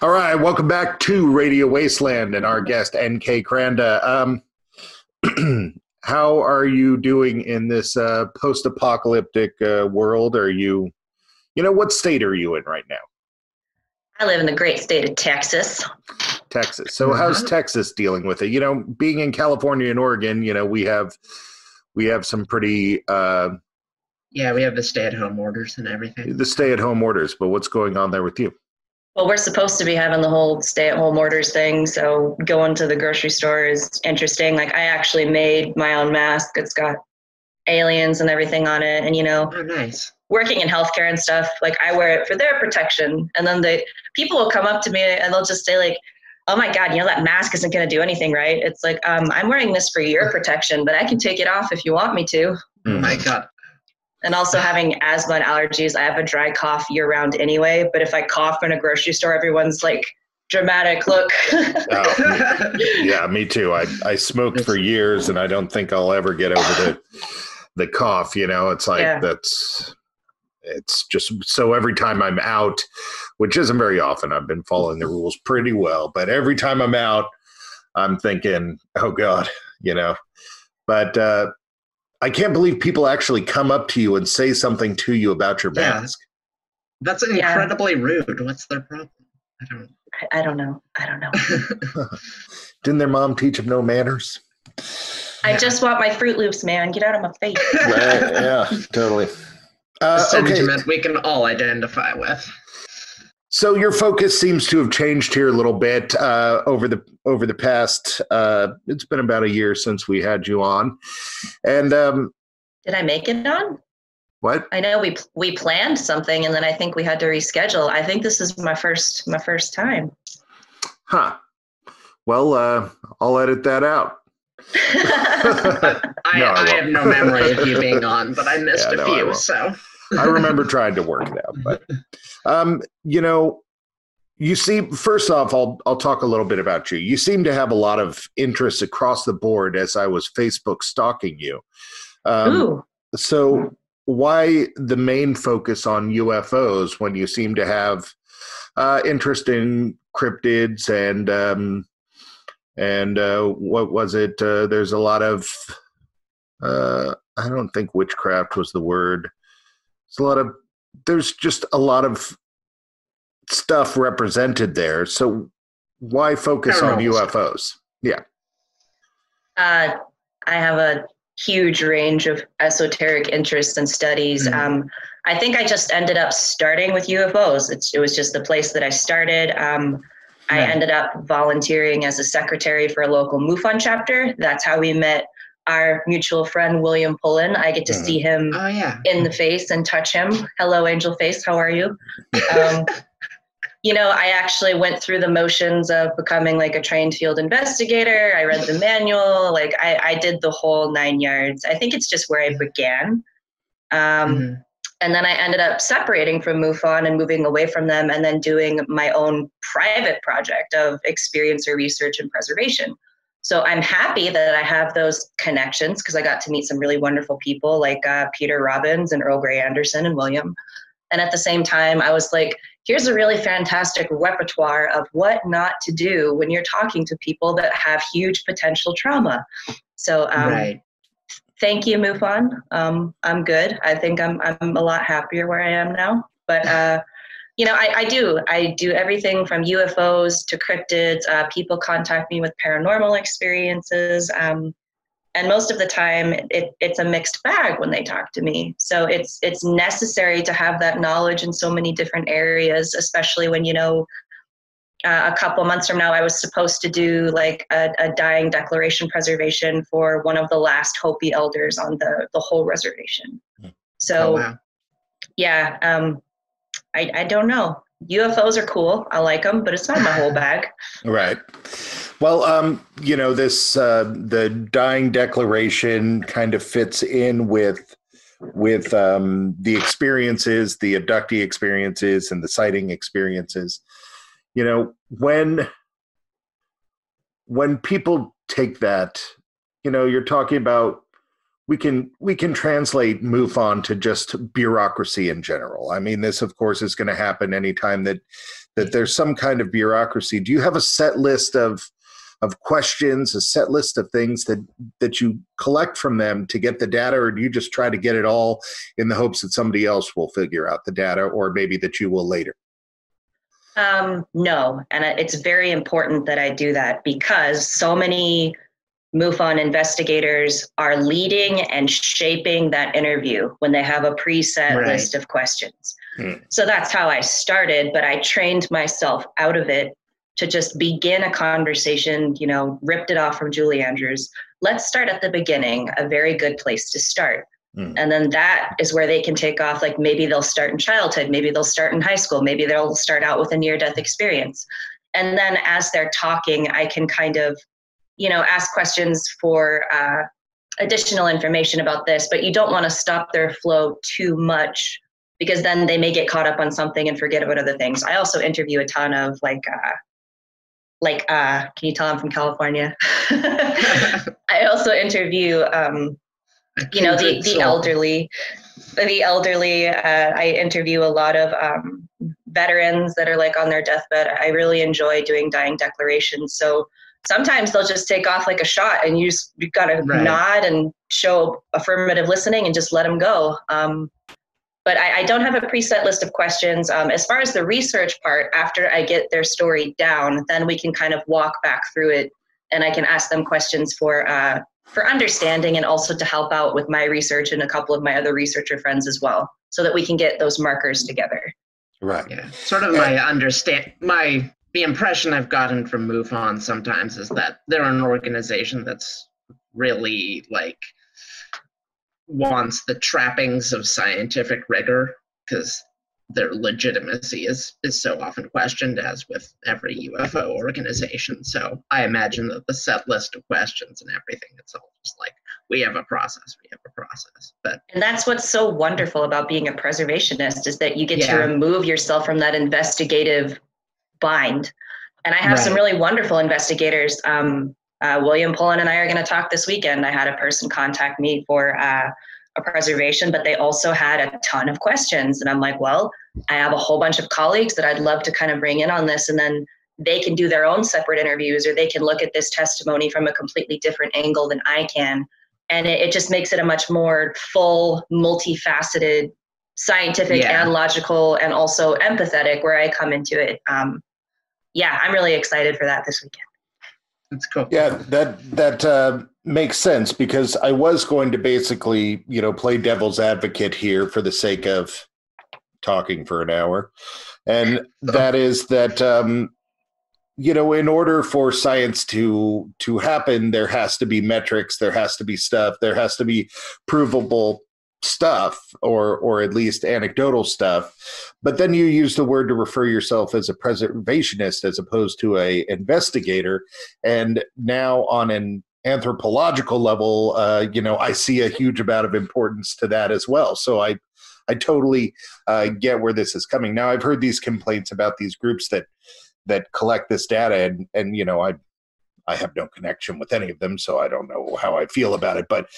All right, welcome back to Radio Wasteland and our guest N.K. Kranda. Um, how are you doing in this uh, post-apocalyptic uh, world? Are you, you know, what state are you in right now? I live in the great state of Texas. Texas. So how's Texas dealing with it? You know, being in California and Oregon, you know, we have we have some pretty uh, Yeah, we have the stay-at-home orders and everything. the stay-at-home orders. But what's going on there with you? Well, we're supposed to be having the whole stay at home orders thing. So going to the grocery store is interesting. Like, I actually made my own mask. It's got aliens and everything on it. And, you know, Oh, nice. working in healthcare and stuff, like, I wear it for their protection. And then the people will come up to me and they'll just say, like, oh my God, you know, that mask isn't going to do anything, right? It's like, um, I'm wearing this for your protection, but I can take it off if you want me to. Oh my god. And also having asthma and allergies, I have a dry cough year round anyway. But if I cough in a grocery store, everyone's like, dramatic look. Oh, yeah, me too. I I smoked for years, and I don't think I'll ever get over the the cough. You know, it's like Yeah. that's it's just so every time I'm out, which isn't very often. I've been following the rules pretty well, but every time I'm out, I'm thinking, oh god, you know. But uh, I can't believe people actually come up to you and say something to you about your Yeah. mask. That's Yeah. incredibly rude. What's their problem? I don't I, I don't know. I don't know. Didn't their mom teach them no manners? I just want my Fruit Loops, man. Get out of my face. Right, yeah, totally. A Uh, okay, sentiment we can all identify with. So your focus seems to have changed here a little bit uh, over the over the past. Uh, it's been about a year since we had you on, and um, Did I make it on? what? I know we we planned something and then I think we had to reschedule. I think this is my first my first time. Huh? Well, uh, I'll edit that out. I, No, I I, have no memory of you being on, but I missed Yeah, a no, few. So I remember trying to work it out, but um, you know, you see. First off, I'll I'll talk a little bit about you. You seem to have a lot of interest across the board as I was Facebook stalking you. Um, Ooh. so, why the main focus on UFOs when you seem to have uh, interest in cryptids and um, and uh, what was it? Uh, there's a lot of uh, I don't think witchcraft was the word. There's a lot of there's just a lot of stuff represented there. So why focus on Paranormal stuff. UFOs? Uh, I have a huge range of esoteric interests and studies. Mhm. Um, I think I just ended up starting with UFOs. It's, it was just the place that I started. Um, I ended up volunteering as a secretary for a local MUFON chapter. That's how we met our mutual friend, William Pullen. I get to Mhm. see him oh yeah. in the face and touch him. Hello, Angel Face. How are you? Um, you know, I actually went through the motions of becoming like a trained field investigator. I read the manual. Like I, I did the whole nine yards. I think it's just where I began. Um, Mhm. And then I ended up separating from MUFON and moving away from them and then doing my own private project of experiencer research and preservation. So I'm happy that I have those connections because I got to meet some really wonderful people like uh, Peter Robbins and Earl Grey Anderson and William. And at the same time, I was like, here's a really fantastic repertoire of what not to do when you're talking to people that have huge potential trauma. So um, right. thank you, MUFON. Um, I'm good. I think I'm I'm a lot happier where I am now. But uh, you know, I, I do. I do everything from UFOs to cryptids. Uh, people contact me with paranormal experiences, um, and most of the time, it, it's a mixed bag when they talk to me. So it's it's necessary to have that knowledge in so many different areas, especially when you know. Uh, a couple months from now, I was supposed to do like a, a dying declaration preservation for one of the last Hopi elders on the the whole reservation. Hmm. So oh, wow. yeah, um, I I don't know. UFOs are cool. I like them, but it's not my whole bag. Right. Well, um, you know, this uh, the dying declaration kind of fits in with with um, the experiences, the abductee experiences, and the sighting experiences. You know, when when people take that, you know, you're talking about we can we can translate MUFON to just bureaucracy in general. I mean, this of course is going to happen anytime that that there's some kind of bureaucracy. Do you have a set list of of questions, a set list of things that that you collect from them to get the data, or do you just try to get it all in the hopes that somebody else will figure out the data, or maybe that you will later? Um, no, and it's very important that I do that because so many MUFON investigators are leading and shaping that interview when they have a preset right. list of questions. Hmm. So that's how I started, but I trained myself out of it to just begin a conversation, you know, ripped it off from Julie Andrews. Let's start at the beginning, a very good place to start. Hmm. And then that is where they can take off. Like maybe they'll start in childhood, maybe they'll start in high school, maybe they'll start out with a near death experience. And then as they're talking, I can kind of you know, ask questions for uh, additional information about this, but you don't want to stop their flow too much because then they may get caught up on something and forget about other things. I also interview a ton of like, uh, like, uh, can you tell I'm from California? I also interview, um, you know, the, the elderly, the elderly. Uh, I interview a lot of um, veterans that are like on their deathbed. I really enjoy doing dying declarations. So sometimes they'll just take off like a shot and you just you gotta right. nod and show affirmative listening and just let them go. Um, but I, I, don't have a preset list of questions. Um, as far as the research part after i get their story down then we can kind of walk back through it and i can ask them questions for uh, for understanding and also to help out with my research and a couple of my other researcher friends as well so that we can get those markers together. Right. Yeah. Sort of my understand my the impression I've gotten from MUFON sometimes is that they're an organization that's really like wants the trappings of scientific rigor because their legitimacy is is so often questioned as with every UFO organization. So I imagine that the set list of questions and everything it's all just like we have a process, we have a process. But and that's what's so wonderful about being a preservationist is that you get yeah. to remove yourself from that investigative bind. And I have right. some really wonderful investigators. Um, uh, William Pullen and I are going to talk this weekend. I had a person contact me for uh, a preservation, but they also had a ton of questions. And I'm like, well, I have a whole bunch of colleagues that I'd love to kind of bring in on this. And then they can do their own separate interviews or they can look at this testimony from a completely different angle than I can. And it, it just makes it a much more full, multifaceted, scientific yeah. and logical, and also empathetic where I come into it. Um, yeah, I'm really excited for that this weekend. That's cool. Yeah, that that uh, makes sense because I was going to basically, you know, play devil's advocate here for the sake of talking for an hour, and that is that um, you know, in order for science to to happen, there has to be metrics, there has to be stuff, there has to be provable stuff or or at least anecdotal stuff but then you use the word to refer yourself as a preservationist as opposed to a investigator. And now on an anthropological level uh, you know i see a huge amount of importance to that as well. So i i totally uh, get where this is coming. Now i've heard these complaints about these groups that that collect this data and and you know i i have no connection with any of them so i don't know how i feel about it. But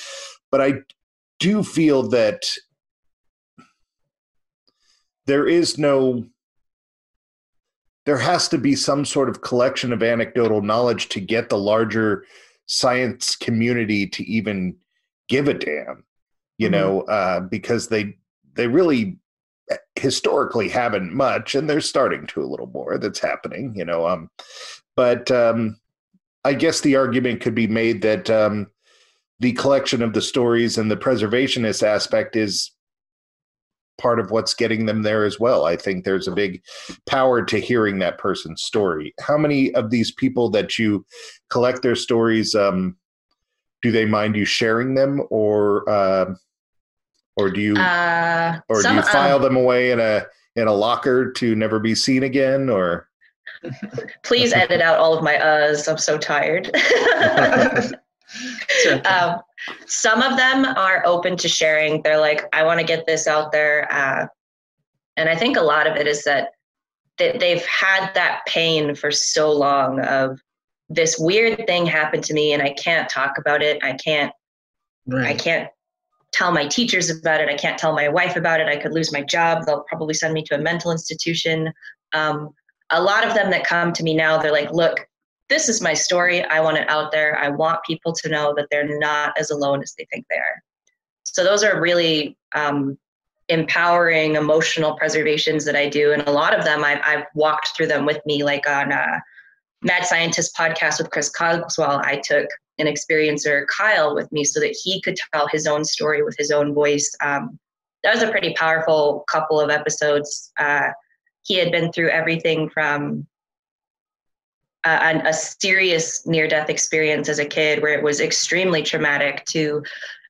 but i do feel that there is no there has to be some sort of collection of anecdotal knowledge to get the larger science community to even give a damn you mm-hmm. know uh, because they they really historically haven't much and they're starting to a little more that's happening you know um but um i guess the argument could be made that um the collection of the stories and the preservationist aspect is part of what's getting them there as well. I think there's a big power to hearing that person's story. How many of these people that you collect their stories, um, do they mind you sharing them, or uh, or do you uh, or some, do you file um, them away in a in a locker to never be seen again, or? Please edit out all of my uhs. I'm so tired. um, some of them are open to sharing. They're like, I want to get this out there. Uh, and I think a lot of it is that they, they've had that pain for so long of this weird thing happened to me and I can't talk about it. I can't, right. I can't tell my teachers about it. I can't tell my wife about it. I could lose my job. They'll probably send me to a mental institution. Um, a lot of them that come to me now, they're like, look, this is my story. I want it out there. I want people to know that they're not as alone as they think they are. So those are really um, empowering emotional preservations that I do. And a lot of them I've, I've walked through them with me, like on a Mad Scientist podcast with Chris Cogswell. I took an experiencer, Kyle, with me so that he could tell his own story with his own voice. Um, that was a pretty powerful couple of episodes. Uh, he had been through everything from a, a serious near death experience as a kid where it was extremely traumatic to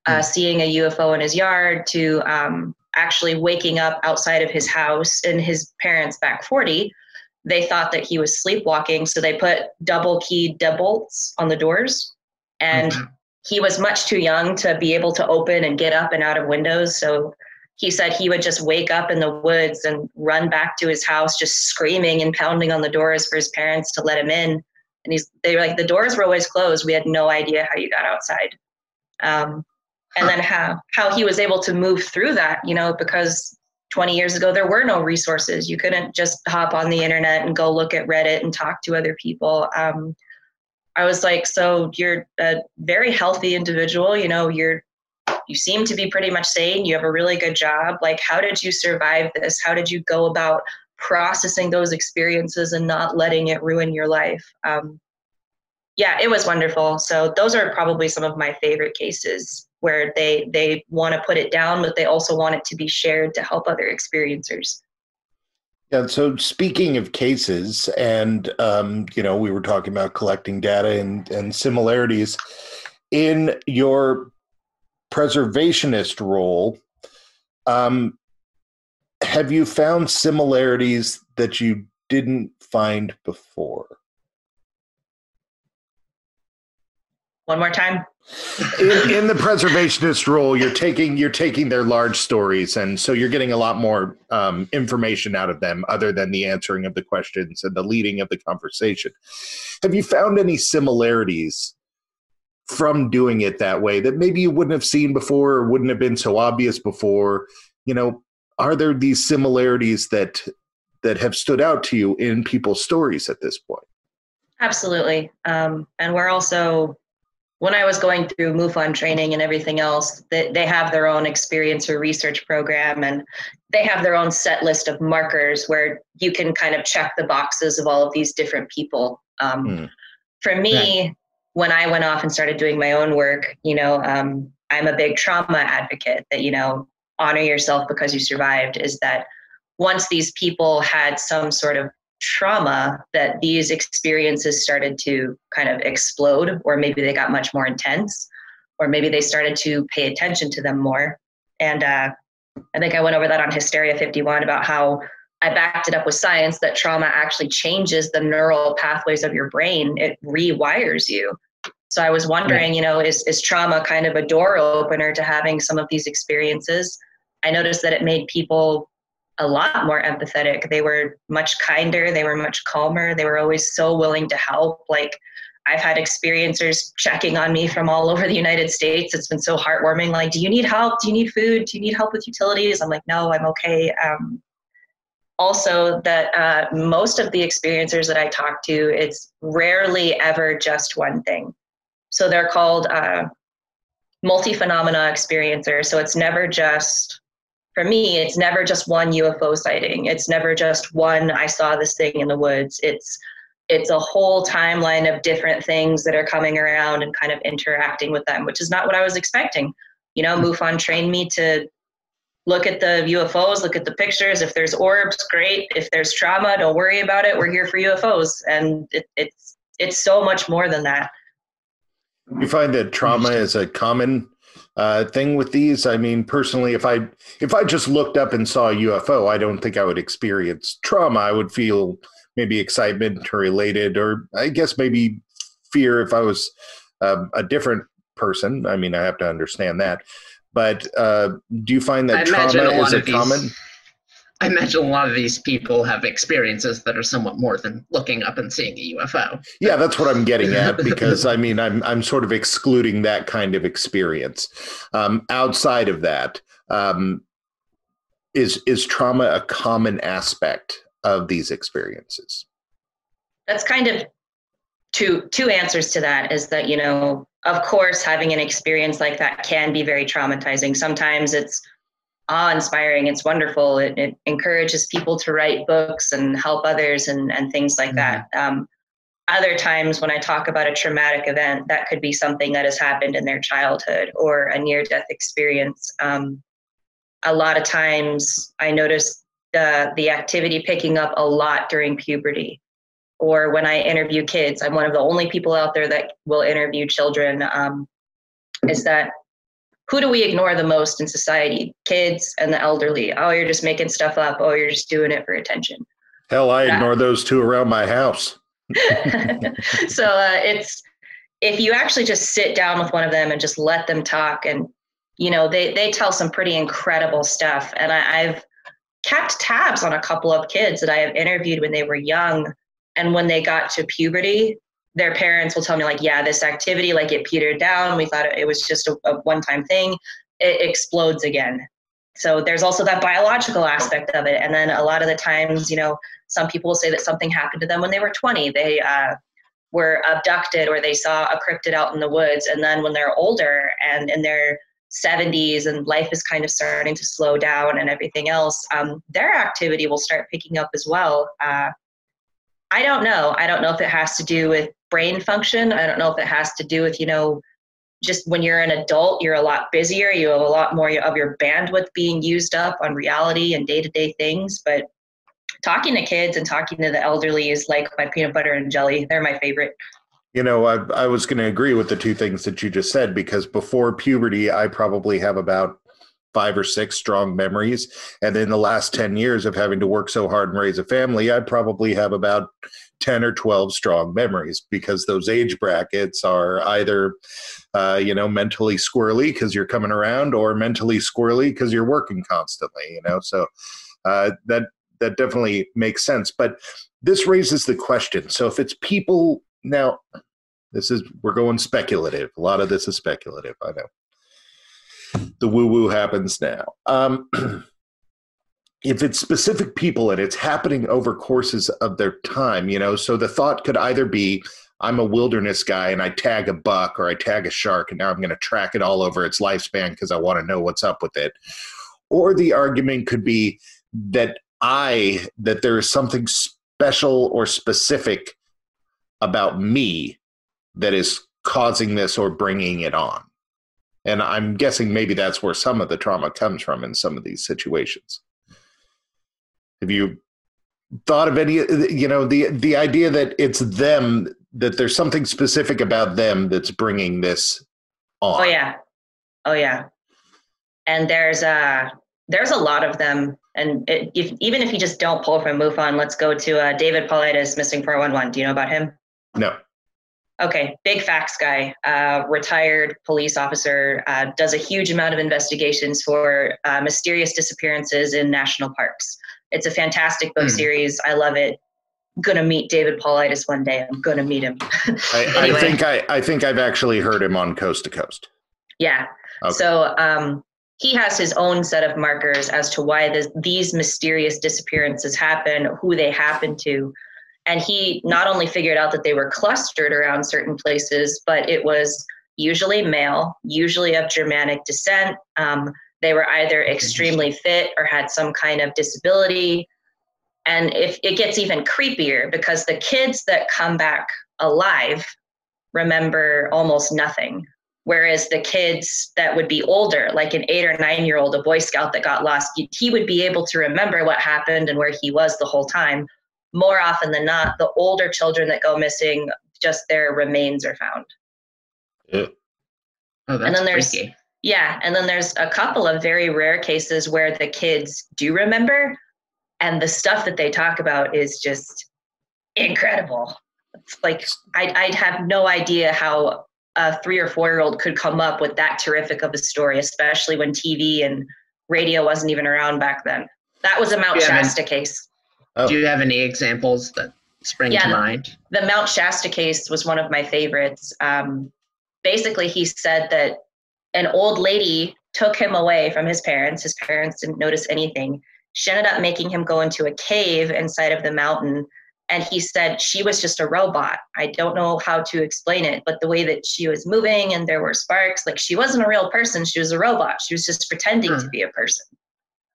uh, hmm. seeing a UFO in his yard to um, actually waking up outside of his house in his parents' back 40. They thought that he was sleepwalking, so they put double key deadbolts on the doors. And mm-hmm. he was much too young to be able to open and get up and out of windows. So he said he would just wake up in the woods and run back to his house, just screaming and pounding on the doors for his parents to let him in. And he's they were like the doors were always closed. We had no idea how you got outside. Um, and then how how he was able to move through that, you know, because 20 years ago there were no resources. You couldn't just hop on the internet and go look at Reddit and talk to other people. Um, I was like, so you're a very healthy individual, you know, you're you seem to be pretty much sane. You have a really good job. Like how did you survive this? How did you go about processing those experiences and not letting it ruin your life? Um, yeah it was wonderful. So those are probably some of my favorite cases where they they want to put it down but they also want it to be shared to help other experiencers. Yeah. So speaking of cases, and um, you know, we were talking about collecting data and, and similarities in your preservationist role, um, have you found similarities that you didn't find before? One more time. in, in, the preservationist role, you're taking you're taking their large stories, and so you're getting a lot more um, information out of them, other than the answering of the questions and the leading of the conversation. Have you found any similarities from doing it that way that maybe you wouldn't have seen before or wouldn't have been so obvious before. You know are there these similarities that that have stood out to you in people's stories at this point? Absolutely. Um, and we're also when i was going through mufon training and everything else they, they have their own experiencer research program and they have their own set list of markers where you can kind of check the boxes of all of these different people. Um, mm. for me when I went off and started doing my own work, you know, um, I'm a big trauma advocate that, you know, honor yourself because you survived is that once these people had some sort of trauma that these experiences started to kind of explode or maybe they got much more intense or maybe they started to pay attention to them more. And uh, i think i went over that on hysteria 51 about how I backed it up with science that trauma actually changes the neural pathways of your brain. It rewires you. So I was wondering, you know, is, is trauma kind of a door opener to having some of these experiences? I noticed that it made people a lot more empathetic. They were much kinder, they were much calmer, they were always so willing to help. Like I've had experiencers checking on me from all over the United States. It's been so heartwarming. Like, do you need help? Do you need food? Do you need help with utilities? I'm like, no, I'm okay. Um, also that uh, most of the experiencers that I talk to, it's rarely ever just one thing. So they're called uh, multi-phenomena experiencers. So it's never just, for me, it's never just one UFO sighting. It's never just one, I saw this thing in the woods. It's it's a whole timeline of different things that are coming around and kind of interacting with them, which is not what I was expecting. You know, MUFON trained me to look at the UFOs, look at the pictures. If there's orbs, great. If there's trauma, don't worry about it. We're here for UFOs, and it, it's it's so much more than that. You find that trauma is a common uh, thing with these. I mean, personally, if I if I just looked up and saw a UFO, I don't think I would experience trauma. I would feel maybe excitement or elated, or I guess maybe fear if I was uh, a different person. I mean, I have to understand that. But uh, do you find that I trauma is a these, common? I imagine a lot of these people have experiences that are somewhat more than looking up and seeing a UFO. Yeah, that's what I'm getting at because I mean I'm I'm sort of excluding that kind of experience. Um, outside of that, um, is is trauma a common aspect of these experiences? That's kind of two two answers to that. Is that you know of course having an experience like that can be very traumatizing. Sometimes it's awe inspiring. It's wonderful. It, it, encourages people to write books and help others and, and things like mm-hmm. that. Um, other times when I talk about a traumatic event, that could be something that has happened in their childhood or a near death experience. Um, a lot of times I notice the, the activity picking up a lot during puberty. Or when I interview kids, I'm one of the only people out there that will interview children. Um, is that who do we ignore the most in society? Kids and the elderly. Oh, you're just making stuff up. Oh, you're just doing it for attention. Hell, I ignore those two around my house. so uh, it's if you actually just sit down with one of them and just let them talk, and you know they they tell some pretty incredible stuff. And I, I've kept tabs on a couple of kids that I have interviewed when they were young, and when they got to puberty, their parents will tell me like yeah this activity like it petered down. We thought it was just a, a one-time thing. It explodes again. So there's also that biological aspect of it. And then a lot of the times you know some people will say that something happened to them when they were 20 they uh, were abducted or they saw a cryptid out in the woods. And then when they're older and in their 70s and life is kind of starting to slow down and everything else um, their activity will start picking up as well uh, I don't know. I don't know if it has to do with brain function. I don't know if it has to do with, you know, just when you're an adult, you're a lot busier. You have a lot more of your bandwidth being used up on reality and day to day things. But talking to kids and talking to the elderly is like my peanut butter and jelly. They're my favorite. You know, I, I was going to agree with the two things that you just said because before puberty, I probably have about five or six strong memories. And in the last 10 years of having to work so hard and raise a family, I probably have about 10 or 12 strong memories because those age brackets are either, uh, you know, mentally squirrely because you're coming around or mentally squirrely because you're working constantly, you know? So uh, that, that definitely makes sense. But this raises the question. So if it's people now, this is, we're going speculative. A lot of this is speculative. I know the woo woo happens now. Um, if it's specific people and it's happening over courses of their time, you know, so the thought could either be, I'm a wilderness guy and I tag a buck or I tag a shark and now I'm going to track it all over its lifespan because I want to know what's up with it. Or the argument could be that I, that there is something special or specific about me that is causing this or bringing it on. And I'm guessing maybe that's where some of the trauma comes from in some of these situations. Have you thought of any you know the the idea that it's them that there's something specific about them that's bringing this on oh yeah oh yeah and there's a there's a lot of them and it, if, even if you just don't pull from MUFON, let's go to uh, David Paulides, missing 411. Do you know about him? No. Okay, big facts guy, uh, retired police officer, uh, does a huge amount of investigations for uh, mysterious disappearances in national parks. It's a fantastic book mm. series. I love it. Gonna meet David Paulides one day. I'm gonna meet him. I, anyway. I, think I, I think I've actually heard him on Coast to Coast. Yeah. Okay. So um, he has his own set of markers as to why this, these mysterious disappearances happen, who they happen to. And he not only figured out that they were clustered around certain places, but it was usually male, usually of Germanic descent. Um, they were either extremely fit or had some kind of disability. And if it gets even creepier because the kids that come back alive remember almost nothing. Whereas the kids that would be older, like an eight or nine year old, a Boy Scout that got lost, he would be able to remember what happened and where he was the whole time more often than not, the older children that go missing, just their remains are found. Yeah. Oh, that's and then there's freaky. yeah, and then there's a couple of very rare cases where the kids do remember, and the stuff that they talk about is just incredible. It's like I'd, I'd have no idea how a three or four year old could come up with that terrific of a story, especially when TV and radio wasn't even around back then. That was a Mount Yeah, I mean- Shasta case. Oh. Do you have any examples that spring Yeah. to mind? the Mount Shasta case was one of my favorites. Um, basically, he said that an old lady took him away from his parents. His parents didn't notice anything. She ended up making him go into a cave inside of the mountain. And he said she was just a robot. I don't know how to explain it, but the way that she was moving and there were sparks, like she wasn't a real person. She was a robot. She was just pretending to Hmm. be a person.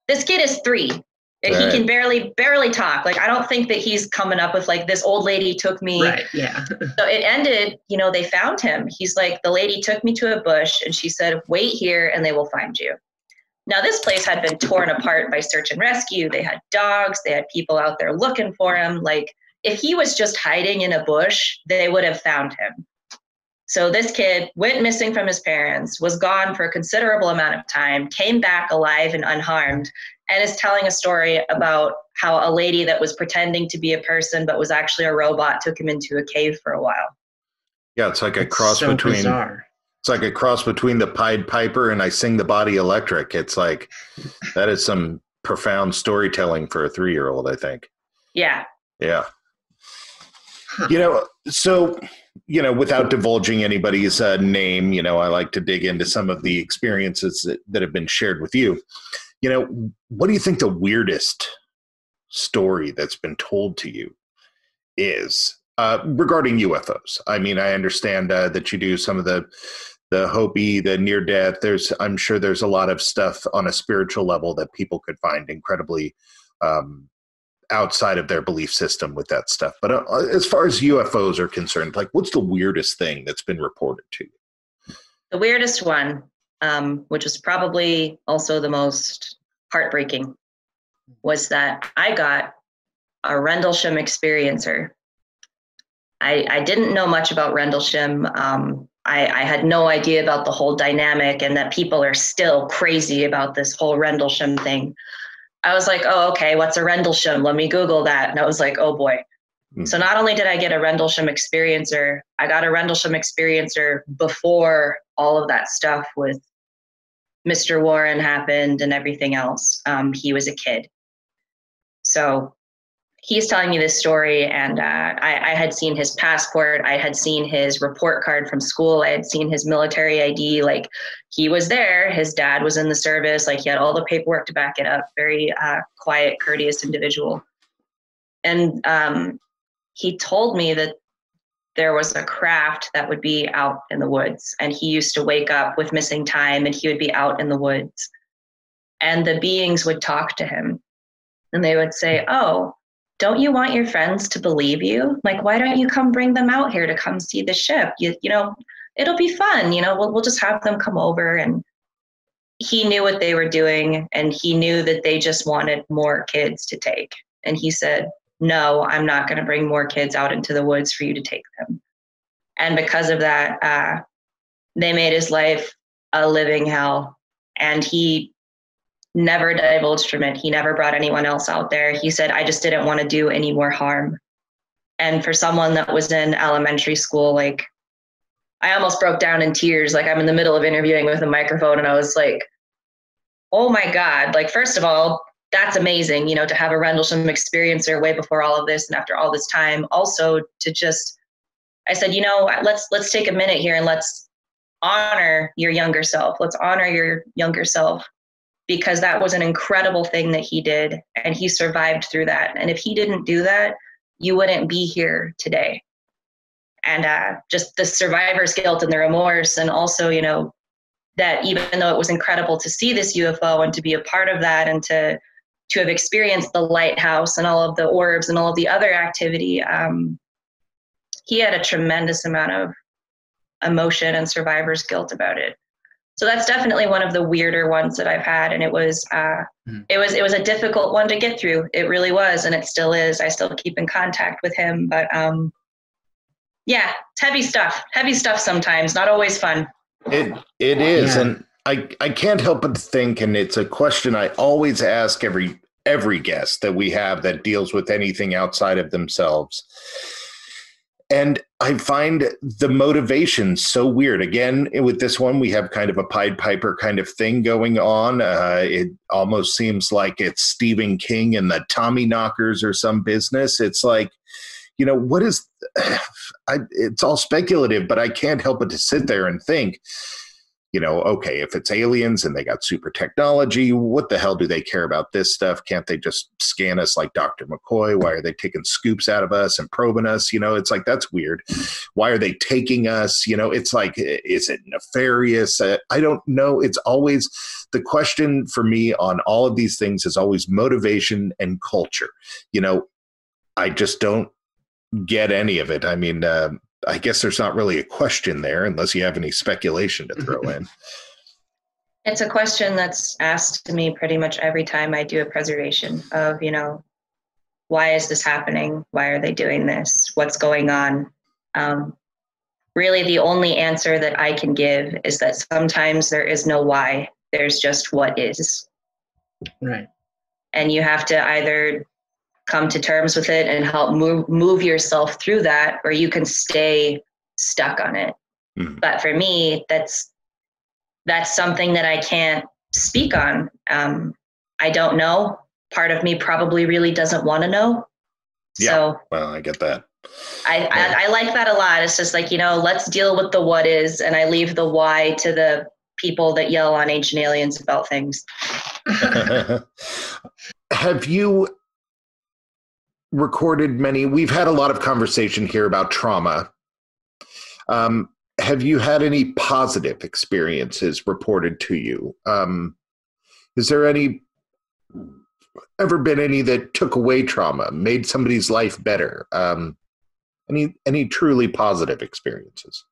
This kid is three and he can barely barely talk. Like i don't think that he's coming up with like this old lady took me Right. Yeah. so it ended you know they found him. He's like the lady took me to a bush and she said wait here and they will find you. Now this place had been torn apart by search and rescue. They had dogs. They had people out there looking for him. Like if he was just hiding in a bush they would have found him so this kid went missing from his parents was gone for a considerable amount of time came back alive and unharmed and is telling a story about how a lady that was pretending to be a person but was actually a robot took him into a cave for a while. Yeah, it's like a It's cross so between bizarre. it's like a cross between the Pied Piper and I Sing the Body Electric. It's like that is some profound storytelling for a three year old, I think. Yeah. Yeah. You know, so you know, without divulging anybody's uh, name, you know, I like to dig into some of the experiences that, that have been shared with you. You know, what do you think the weirdest story that's been told to you is uh, regarding UFOs? I mean, I understand uh, that you do some of the the Hopi, the near death. There's, I'm sure, there's a lot of stuff on a spiritual level that people could find incredibly um, outside of their belief system with that stuff. But uh, as far as UFOs are concerned, like what's the weirdest thing that's been reported to you? The weirdest one, um, which was probably also the most heartbreaking, was that I got a Rendlesham experiencer. I, I didn't know much about Rendlesham. Um, I, I had no idea about the whole dynamic and that people are still crazy about this whole Rendlesham thing. I was like, oh, okay, what's a Rendlesham? Let me Google that. And I was like, oh boy. Hmm. So not only did I get a Rendlesham experiencer, I got a Rendlesham experiencer before all of that stuff with Mr. Warren happened and everything else. Um, he was a kid. So he's telling me this story, and uh, I, I had seen his passport, I had seen his report card from school, I had seen his military ID. Like he was there, his dad was in the service, like he had all the paperwork to back it up. Very uh, quiet, courteous individual. And um, he told me that there was a craft that would be out in the woods and he used to wake up with missing time and he would be out in the woods and the beings would talk to him and they would say oh don't you want your friends to believe you like why don't you come bring them out here to come see the ship you, you know it'll be fun you know we'll, we'll just have them come over and he knew what they were doing and he knew that they just wanted more kids to take and he said no, I'm not going to bring more kids out into the woods for you to take them. And because of that, uh, they made his life a living hell. And he never divulged from it. He never brought anyone else out there. He said, I just didn't want to do any more harm. And for someone that was in elementary school, like, I almost broke down in tears. Like, I'm in the middle of interviewing with a microphone, and I was like, oh my God. Like, first of all, that's amazing, you know, to have a Rendlesham experiencer way before all of this and after all this time. Also to just I said, you know, let's let's take a minute here and let's honor your younger self. Let's honor your younger self because that was an incredible thing that he did and he survived through that. And if he didn't do that, you wouldn't be here today. And uh, just the survivor's guilt and the remorse, and also, you know, that even though it was incredible to see this UFO and to be a part of that and to to have experienced the lighthouse and all of the orbs and all of the other activity, um, he had a tremendous amount of emotion and survivor's guilt about it. So that's definitely one of the weirder ones that I've had, and it was uh, Mhm. it was it was a difficult one to get through. It really was, and it still is. I still keep in contact with him, but um, yeah, it's heavy stuff. Heavy stuff sometimes. Not always fun. It it is, Yeah. and I I can't help but think, and it's a question I always ask every every guest that we have that deals with anything outside of themselves. And I find the motivation so weird. Again, with this one, we have kind of a Pied Piper kind of thing going on. Uh, it almost seems like it's Stephen King and the Tommyknockers or some business. It's like, you know, what is? I, it's all speculative, but I can't help but to sit there and think you know, okay, if it's aliens and they got super technology, what the hell do they care about this stuff? Can't they just scan us like Dr. McCoy? Why are they taking scoops out of us and probing us? You know, it's like, that's weird. Why are they taking us? You know, it's like, is it nefarious? I don't know. It's always the question for me on all of these things is always motivation and culture. You know, I just don't get any of it. I mean, uh, I guess there's not really a question there unless you have any speculation to throw in. It's a question that's asked to me pretty much every time I do a preservation of, you know, why is this happening? Why are they doing this? What's going on? Um, really, the only answer that I can give is that sometimes there is no why, there's just what is. Right. And you have to either come to terms with it and help move move yourself through that or you can stay stuck on it. Mm. but for me that's that's something that i can't speak on. Um, i don't know. Part of me probably really doesn't want to know. Yeah. So, well i get that. I, yeah. I, I like that a lot. It's just like you know let's deal with the what is and i leave the why to the people that yell on ancient aliens about things. Have you recorded many. We've had a lot of conversation here about trauma. Um, have you had any positive experiences reported to you? Um, is there any ever been any that took away trauma, made somebody's life better? Um, any any truly positive experiences?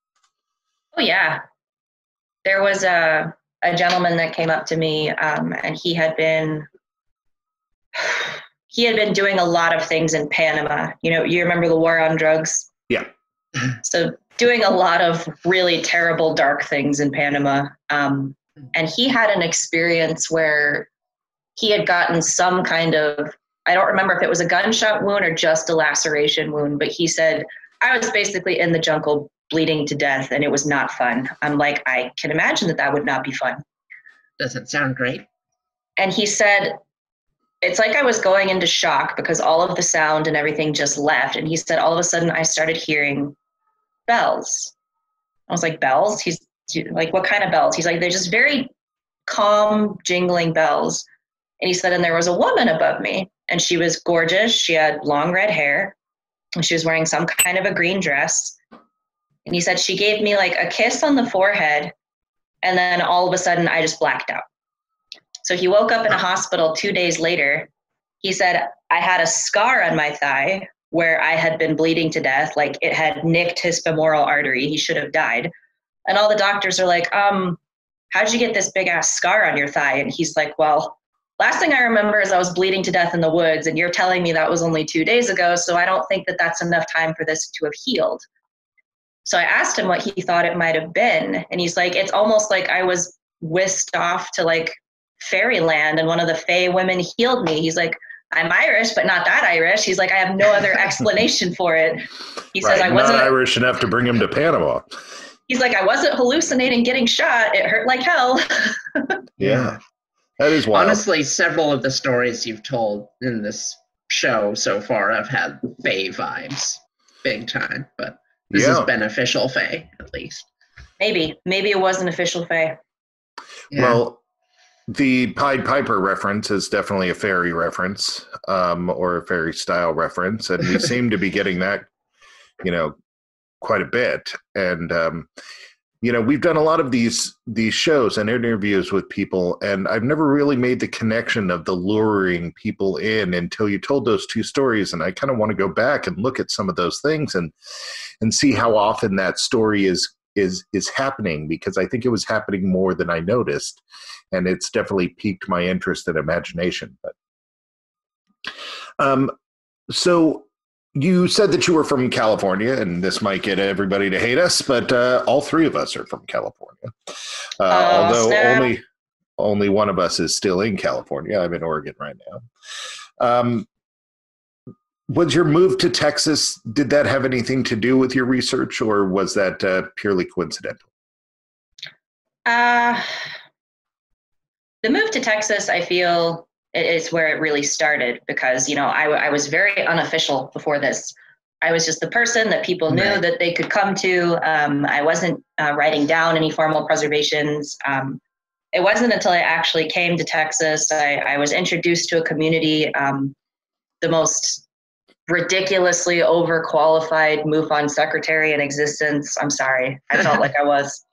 Oh yeah, there was a a gentleman that came up to me, um, and he had been he had been doing a lot of things in Panama. You know, you remember the war on drugs? Yeah. So doing a lot of really terrible, dark things in Panama. Um, and he had an experience where he had gotten some kind of I don't remember if it was a gunshot wound or just a laceration wound, but he said, I was basically in the jungle bleeding to death and it was not fun. I'm like, I can imagine that that would not be fun. Doesn't sound great. And he said, it's like I was going into shock because all of the sound and everything just left. And he said, all of a sudden, I started hearing bells. I was like, bells? He's like, what kind of bells? He's like, they're just very calm, jingling bells. And he said, and there was a woman above me, and she was gorgeous. She had long red hair, and she was wearing some kind of a green dress. And he said, she gave me like a kiss on the forehead, and then all of a sudden, I just blacked out. So he woke up in a hospital two days later. He said, I had a scar on my thigh where I had been bleeding to death, like it had nicked his femoral artery. He should have died. And all the doctors are like, um, how'd you get this big ass scar on your thigh? And he's like, well, last thing I remember is I was bleeding to death in the woods, and you're telling me that was only two days ago, so I don't think that that's enough time for this to have healed. So I asked him what he thought it might have been, and he's like, it's almost like I was whisked off to like fairyland and one of the Fey women healed me. He's like, I'm Irish, but not that Irish. He's like, I have no other explanation for it. He right, says, I wasn't Irish enough to bring him to Panama. He's like, I wasn't hallucinating getting shot. It hurt like hell. yeah. That is wild. Honestly, several of the stories you've told in this show so far have had Fey vibes, big time. But this yeah. is beneficial Fey, at least. Maybe. Maybe it was an official Fey. Yeah. Well, the Pied Piper reference is definitely a fairy reference, um, or a fairy style reference, and we seem to be getting that, you know, quite a bit. And um, you know, we've done a lot of these these shows and interviews with people, and I've never really made the connection of the luring people in until you told those two stories. And I kind of want to go back and look at some of those things and and see how often that story is is is happening because I think it was happening more than I noticed, and it's definitely piqued my interest and imagination. But um, so you said that you were from California, and this might get everybody to hate us, but uh, all three of us are from California. Uh, uh, although snap. only only one of us is still in California. I'm in Oregon right now. Um, was your move to Texas? Did that have anything to do with your research, or was that uh, purely coincidental? Uh, the move to Texas, I feel, is where it really started because you know I, I was very unofficial before this. I was just the person that people knew right. that they could come to. Um, I wasn't uh, writing down any formal preservations. Um, it wasn't until I actually came to Texas, I, I was introduced to a community, um, the most ridiculously overqualified MUFON secretary in existence. I'm sorry, I felt like I was.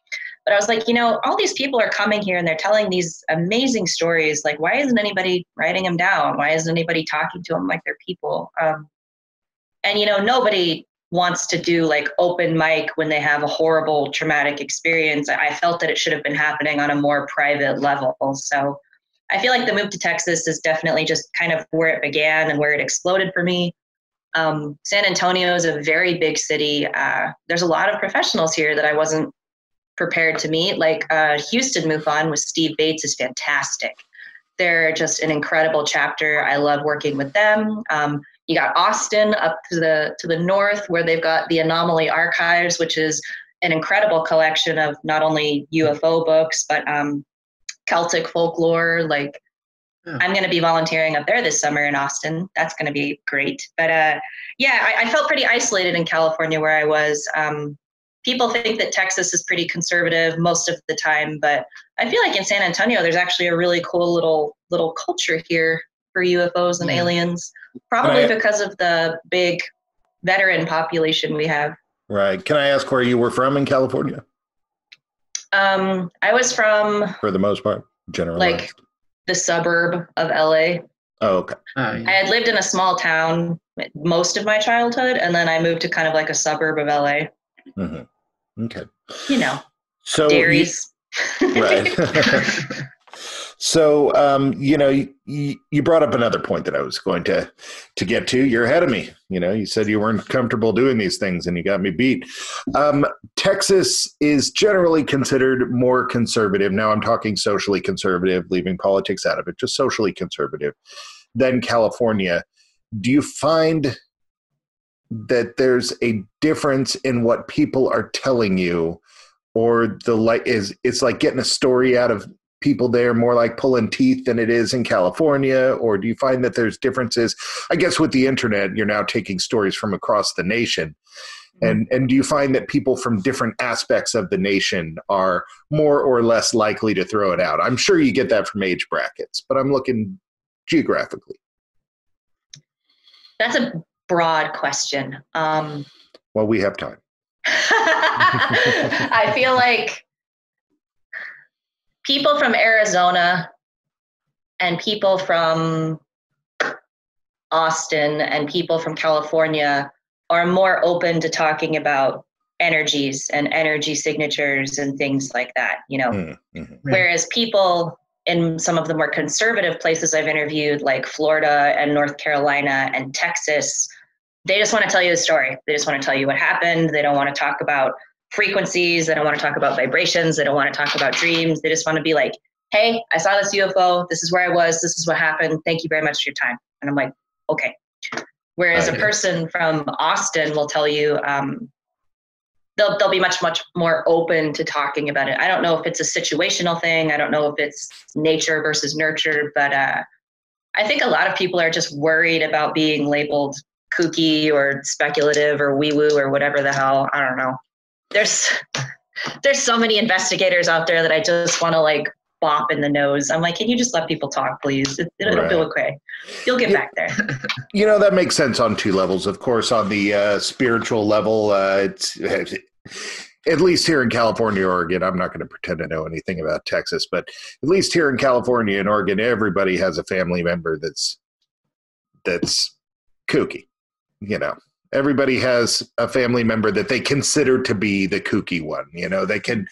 But I was like, you know, all these people are coming here and they're telling these amazing stories. Like, why isn't anybody writing them down? Why isn't anybody talking to them like they're people? Um, and you know, nobody wants to do like open mic when they have a horrible traumatic experience. I felt that it should have been happening on a more private level. So I feel like the move to Texas is definitely just kind of where it began and where it exploded for me. Um, San Antonio is a very big city. Uh, there's a lot of professionals here that I wasn't prepared to meet. Like uh, Houston MUFON with Steve Bates is fantastic. They're just an incredible chapter. I love working with them. Um, you got Austin up to the to the north, where they've got the Anomaly Archives, which is an incredible collection of not only UFO books but um, Celtic folklore. Like, yeah. I'm going to be volunteering up there this summer in Austin. That's going to be great. But uh, yeah, I, I, felt pretty isolated in California where I was. Um, people think that Texas is pretty conservative most of the time, but I feel like in San Antonio, there's actually a really cool little little culture here for UFOs and yeah. aliens, probably I, because of the big veteran population we have. Right. Can I ask where you were from in California? Um, I was from for the most part, generally like the suburb of LA. Oh, okay. Oh, yeah. I had lived in a small town most of my childhood, and then I moved to kind of like a suburb of LA. Mm-hmm. Okay. You know, so dairies. You, right. So, um, you know, you, you brought up another point that I was going to to get to. You're ahead of me. You know, you said you weren't comfortable doing these things, and you got me beat. Um, Texas is generally considered more conservative. Now, I'm talking socially conservative, leaving politics out of it, just socially conservative than California. Do you find that there's a difference in what people are telling you? or the like is it's like getting a story out of people there more like pulling teeth than it is in California? Or do you find that there's differences? I guess with the internet, you're now taking stories from across the nation. Mm-hmm. And, and do you find that people from different aspects of the nation are more or less likely to throw it out? I'm sure you get that from age brackets, but I'm looking geographically. That's a broad question. Um, well, we have time. I feel like people from Arizona and people from Austin and people from California are more open to talking about energies and energy signatures and things like that, you know. Mm-hmm. mm-hmm. Whereas people in some of the more conservative places I've interviewed, like Florida and North Carolina and Texas, they just want to tell you the story. They just want to tell you what happened. They don't want to talk about frequencies. They don't want to talk about vibrations. They don't want to talk about dreams. They just want to be like, hey, I saw this UFO. This is where I was. This is what happened. Thank you very much for your time. And I'm like, okay. Whereas a person from Austin will tell you, um, they'll, they'll be much, much more open to talking about it. I don't know if it's a situational thing. I don't know if it's nature versus nurture, but uh, I think a lot of people are just worried about being labeled kooky or speculative or wee woo or whatever the hell. I don't know there's there's so many investigators out there that I just want to like bop in the nose. I'm like, can you just let people talk, please? It, will right. be okay. You'll get back there. You know that makes sense on two levels. Of course, on the uh, spiritual level, uh, it's. At least here in California, Oregon, I'm not going to pretend to know anything about Texas, but at least here in California and Oregon, everybody has a family member that's that's kooky, you know everybody has a family member that they consider to be the kooky one you know they can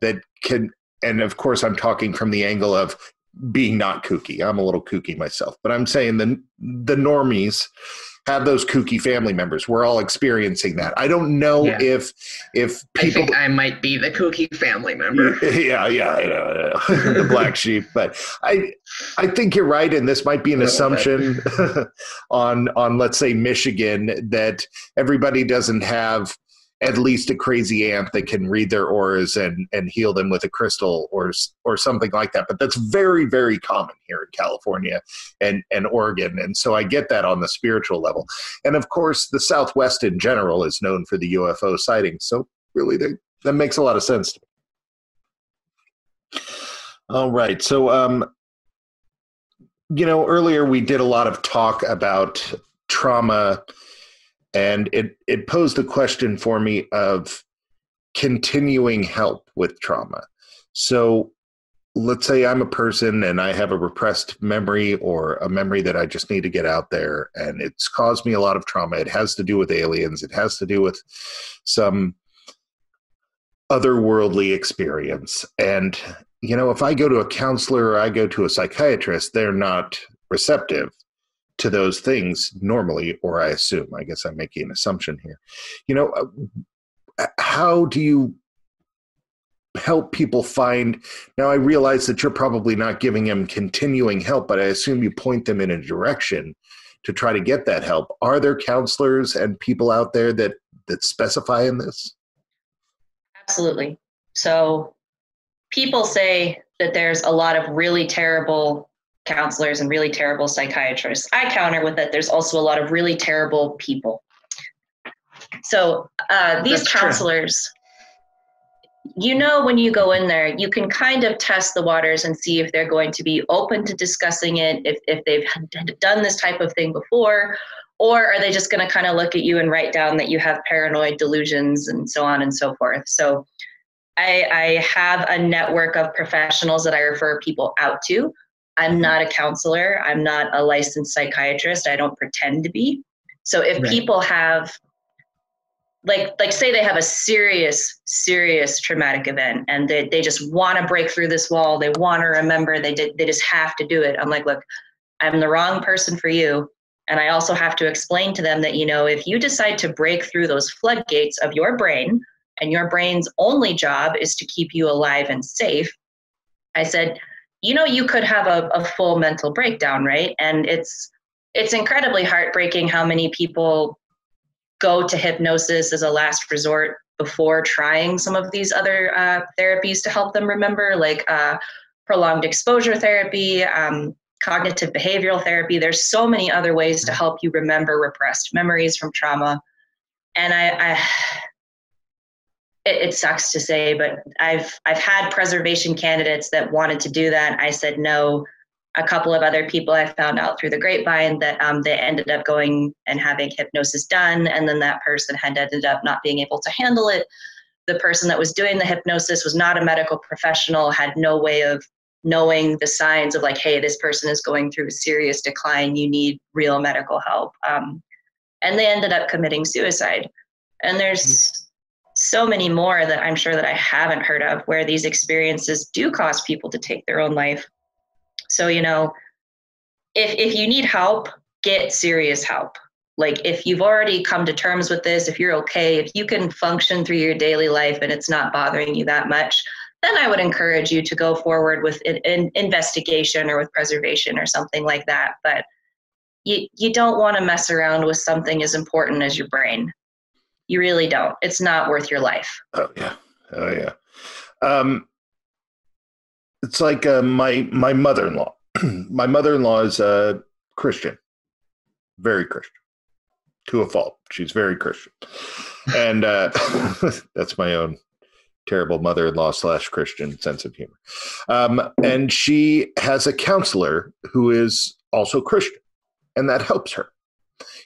that can and of course i'm talking from the angle of being not kooky. I'm a little kooky myself but i'm saying the the normies have those kooky family members. We're all experiencing that. I don't know Yeah. if if people I think I might be the kooky family member. yeah, yeah, I know. the black sheep. But I, I think you're right, and this might be an A little bit. assumption on on let's say Michigan that everybody doesn't have at least a crazy aunt that can read their auras and and heal them with a crystal or or something like that. But that's very very common here in California and and Oregon, and so I get that on the spiritual level. And of course, the Southwest in general is known for the UFO sightings. So really, that that makes a lot of sense to me. All right. So, um, you know, earlier we did a lot of talk about trauma, and it it posed the question for me of continuing help with trauma. So, let's say I'm a person and I have a repressed memory or a memory that I just need to get out there, and it's caused me a lot of trauma. It has to do with aliens. It has to do with some otherworldly experience. And, you know, if I go to a counselor or I go to a psychiatrist, they're not receptive to those things normally, or I assume. I guess I'm making an assumption here. You know, uh, how do you help people find now i realize that you're probably not giving them continuing help but i assume you point them in a direction to try to get that help are there counselors and people out there that that specify in this Absolutely. So people say that there's a lot of really terrible counselors and really terrible psychiatrists. I counter with that there's also a lot of really terrible people. So uh, these That's true. counselors, you know, when you go in there, you can kind of test the waters and see if they're going to be open to discussing it, if, if they've done this type of thing before, or are they just going to kind of look at you and write down that you have paranoid delusions and so on and so forth? So I, I have a network of professionals that I refer people out to. I'm mm-hmm. not a counselor. I'm not a licensed psychiatrist. I don't pretend to be. So if Right. people have like like say they have a serious serious traumatic event and they, they just want to break through this wall they want to remember they did they just have to do it i'm like look i'm the wrong person for you and i also have to explain to them that you know if you decide to break through those floodgates of your brain and your brain's only job is to keep you alive and safe i said you know you could have a, a full mental breakdown right and it's it's incredibly heartbreaking how many people go to hypnosis as a last resort before trying some of these other uh, therapies to help them remember, like uh, prolonged exposure therapy, um, cognitive behavioral therapy. There's so many other ways to help you remember repressed memories from trauma. And I, I it, sucks to say, but I've I've had preservation candidates that wanted to do that. I said no a couple of other people I found out through the grapevine that um, they ended up going and having hypnosis done, and then that person had ended up not being able to handle it. The person that was doing the hypnosis was not a medical professional, had no way of knowing the signs of like, hey, this person is going through a serious decline. You need real medical help, um, and they ended up committing suicide. And there's so many more that I'm sure that I haven't heard of where these experiences do cause people to take their own life. So, you know, if if you need help, get serious help. Like if you've already come to terms with this, if you're okay, if you can function through your daily life and it's not bothering you that much, then I would encourage you to go forward with an, an investigation or with preservation or something like that. But you you don't want to mess around with something as important as your brain. You really don't. It's not worth your life. Oh yeah, oh yeah. Um, it's like uh, my my mother in law. my mother in law is a Christian, very Christian, to a fault. She's very Christian, and uh, that's my own terrible mother in law slash Christian sense of humor. Um, and she has a counselor who is also Christian, and that helps her,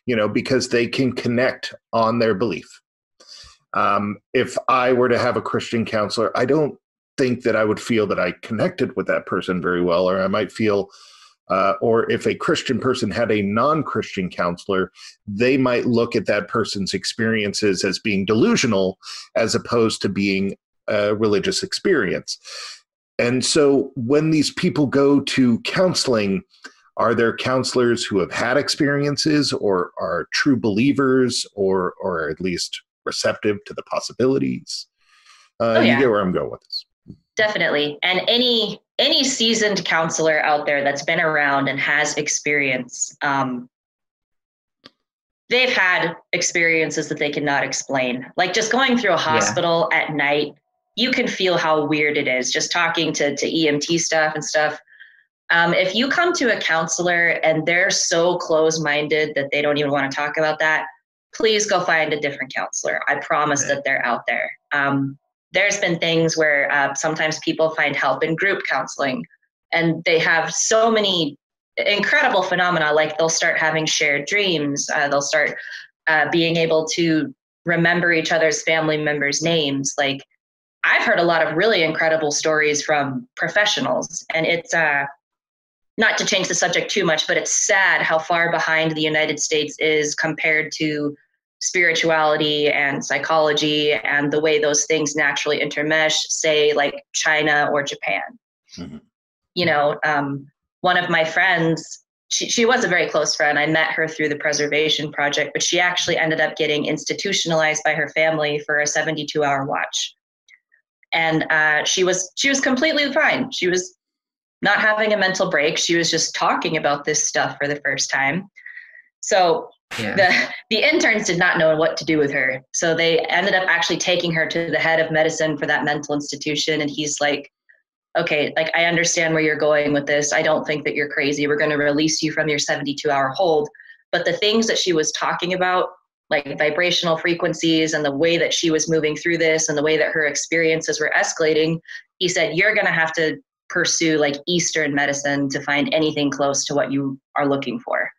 you know, because they can connect on their belief. Um, if I were to have a Christian counselor, I don't think that I would feel that I connected with that person very well, or I might feel, uh, or if a Christian person had a non Christian counselor, they might look at that person's experiences as being delusional as opposed to being a religious experience. And so when these people go to counseling, are there counselors who have had experiences or are true believers or or at least receptive to the possibilities? Uh, oh, yeah. you get where i'm going with this. Definitely. And any any seasoned counselor out there that's been around and has experience um, they've had experiences that they cannot explain. Like just going through a hospital yeah. at night you can feel how weird it is. Just talking to, to emt stuff and stuff um, if you come to a counselor and they're so close minded that they don't even want to talk about that, please go find a different counselor. I promise okay. that they're out there. Um, there's been things where uh, sometimes people find help in group counseling and they have so many incredible phenomena like they'll start having shared dreams uh, they'll start uh, being able to remember each other's family members names like i've heard a lot of really incredible stories from professionals and it's uh not to change the subject too much, but it's sad how far behind the United States is compared to spirituality and psychology and the way those things naturally intermesh, say, like China or Japan. Mm-hmm. You know, um, one of my friends, she, she was a very close friend. I met her through the preservation project, but she actually ended up getting institutionalized by her family for a 72 hour watch. And uh, she was she was completely fine. She was not having a mental break. She was just talking about this stuff for the first time. So yeah. the the interns did not know what to do with her. So they ended up actually taking her to the head of medicine for that mental institution and he's like okay, like I understand where you're going with this. I don't think that you're crazy. We're going to release you from your 72 hour hold. But the things that she was talking about, like vibrational frequencies and the way that she was moving through this and the way that her experiences were escalating, he said, You're going to have to pursue like Eastern medicine to find anything close to what you are looking for.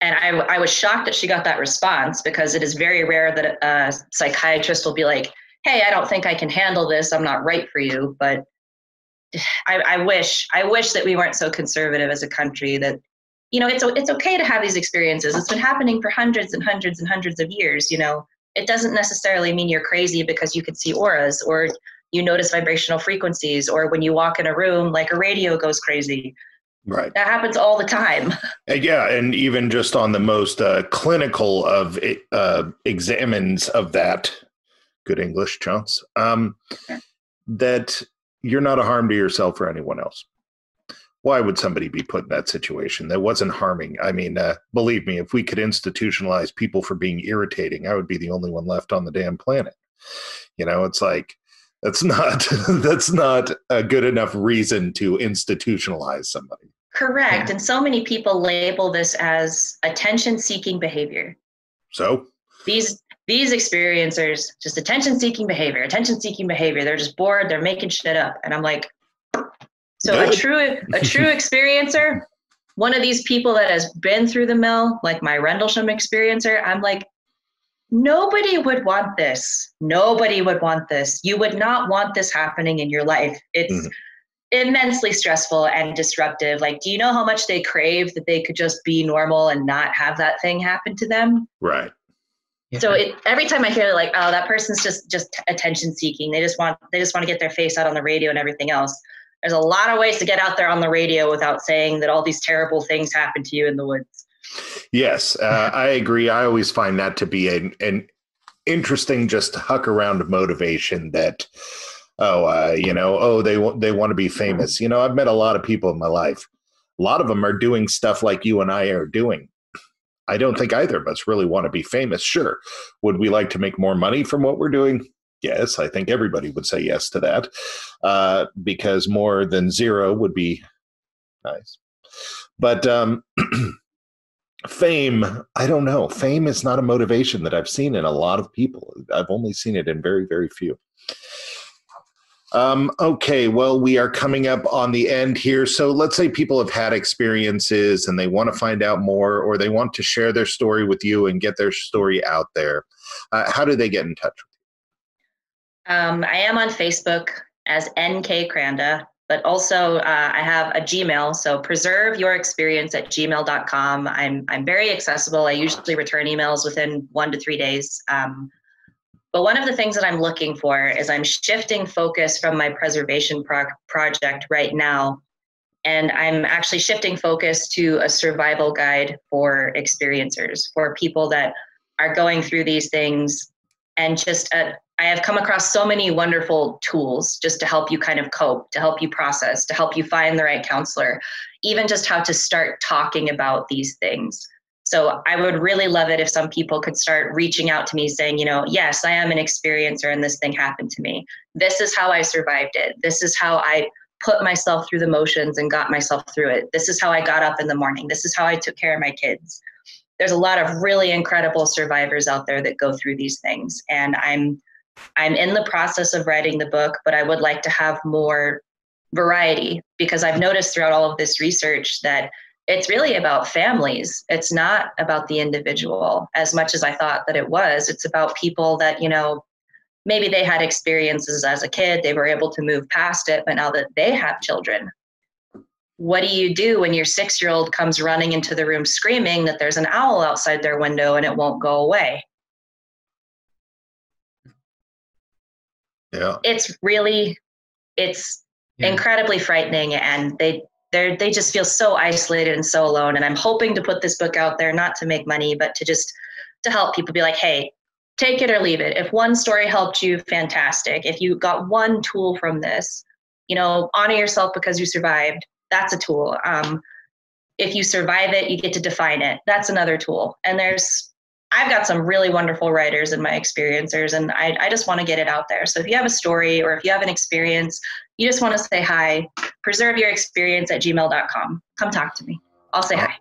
And I, I was shocked that she got that response because it is very rare that a psychiatrist will be like, hey, I don't think I can handle this. I'm not right for you. But I, I wish, I wish that we weren't so conservative as a country that, you know, it's, it's okay to have these experiences. It's been happening for hundreds and hundreds and hundreds of years, you know. It doesn't necessarily mean you're crazy because you could see auras or you notice vibrational frequencies or when you walk in a room like a radio goes crazy. Right. That happens all the time. Yeah and even just on the most uh, clinical of uh, examines of that good english chance um, that you're not a harm to yourself or anyone else. Why would somebody be put in that situation? That wasn't harming. I mean uh, believe me if we could institutionalize people for being irritating i would be the only one left on the damn planet. You know it's like that's not that's not a good enough reason to institutionalize somebody. Correct. Yeah. and so many people label this as attention seeking behavior. So? These these experiencers just attention seeking behavior attention seeking behavior. They're just bored. They're making shit up. And i'm like so a true a true experiencer one of these people that has been through the mill like my rendlesham experiencer i'm like nobody would want this. Nobody would want this. You would not want this happening in your life. It's mm-hmm. immensely stressful and disruptive. Like, do you know how much they crave that they could just be normal and not have that thing happen to them? Right. So it, every time I hear like, oh, that person's just just attention seeking. They just want they just want to get their face out on the radio and everything else. There's a lot of ways to get out there on the radio without saying that all these terrible things happen to you in the woods. Yes, uh, I agree. I always find that to be an, an interesting, just huck around motivation that, oh, uh, you know, oh, they they want to be famous. You know, I've met a lot of people in my life. A lot of them are doing stuff like you and I are doing. I don't think either of us really want to be famous. Sure, would we like to make more money from what we're doing? Yes, I think everybody would say yes to that, uh, because more than zero would be nice. But um, fame i don't know. Fame is not a motivation that i've seen in a lot of people. I've only seen it in very very few. Um, okay well we are coming up on the end here. So let's say people have had experiences and they want to find out more or they want to share their story with you and get their story out there. Uh, how do they get in touch with you? Um, i am on facebook as nk kranda but also uh, I have a Gmail. So preserve your experience at gmail.com. I'm, I'm very accessible. I usually return emails within one to three days. Um, but one of the things that I'm looking for is I'm shifting focus from my preservation pro- project right now and I'm actually shifting focus to a survival guide for experiencers, for people that are going through these things. And just, uh, I have come across so many wonderful tools just to help you kind of cope, to help you process, to help you find the right counselor, even just how to start talking about these things. So I would really love it if some people could start reaching out to me saying, you know, yes, I am an experiencer and this thing happened to me. This is how I survived it. This is how I put myself through the motions and got myself through it. This is how I got up in the morning. This is how I took care of my kids. There's a lot of really incredible survivors out there that go through these things and I'm I'm in the process of writing the book, but I would like to have more variety because I've noticed throughout all of this research that it's really about families. It's not about the individual as much as I thought that it was. It's about people that, you know, maybe they had experiences as a kid, they were able to move past it, but now that they have children, what do you do when your six year old comes running into the room screaming that there's an owl outside their window and it won't go away? Yeah. It's really, it's yeah. incredibly frightening and they, they they just feel so isolated and so alone and i'm hoping to put this book out there not to make money but to just to help people be like hey take it or leave it. If one story helped you, fantastic. If you got one tool from this, you know, honor yourself because you survived. That's a tool. Um, if you survive it, you get to define it. That's another tool. And there's, I've got some really wonderful writers in my experiencers, and I, I just want to get it out there. So if you have a story or if you have an experience, you just want to say hi, preserve your experience at gmail.com. Come talk to me. I'll say hi.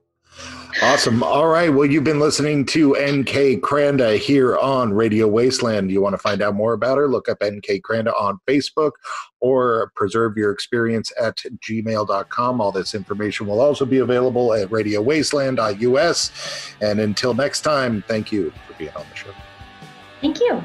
Awesome. All right. Well, you've been listening to NK Kranda here on Radio Wasteland. You want to find out more about her? Look up NK Kranda on Facebook or preserve your experience at gmail.com. All this information will also be available at radiowasteland.us. And until next time, thank you for being on the show. Thank you.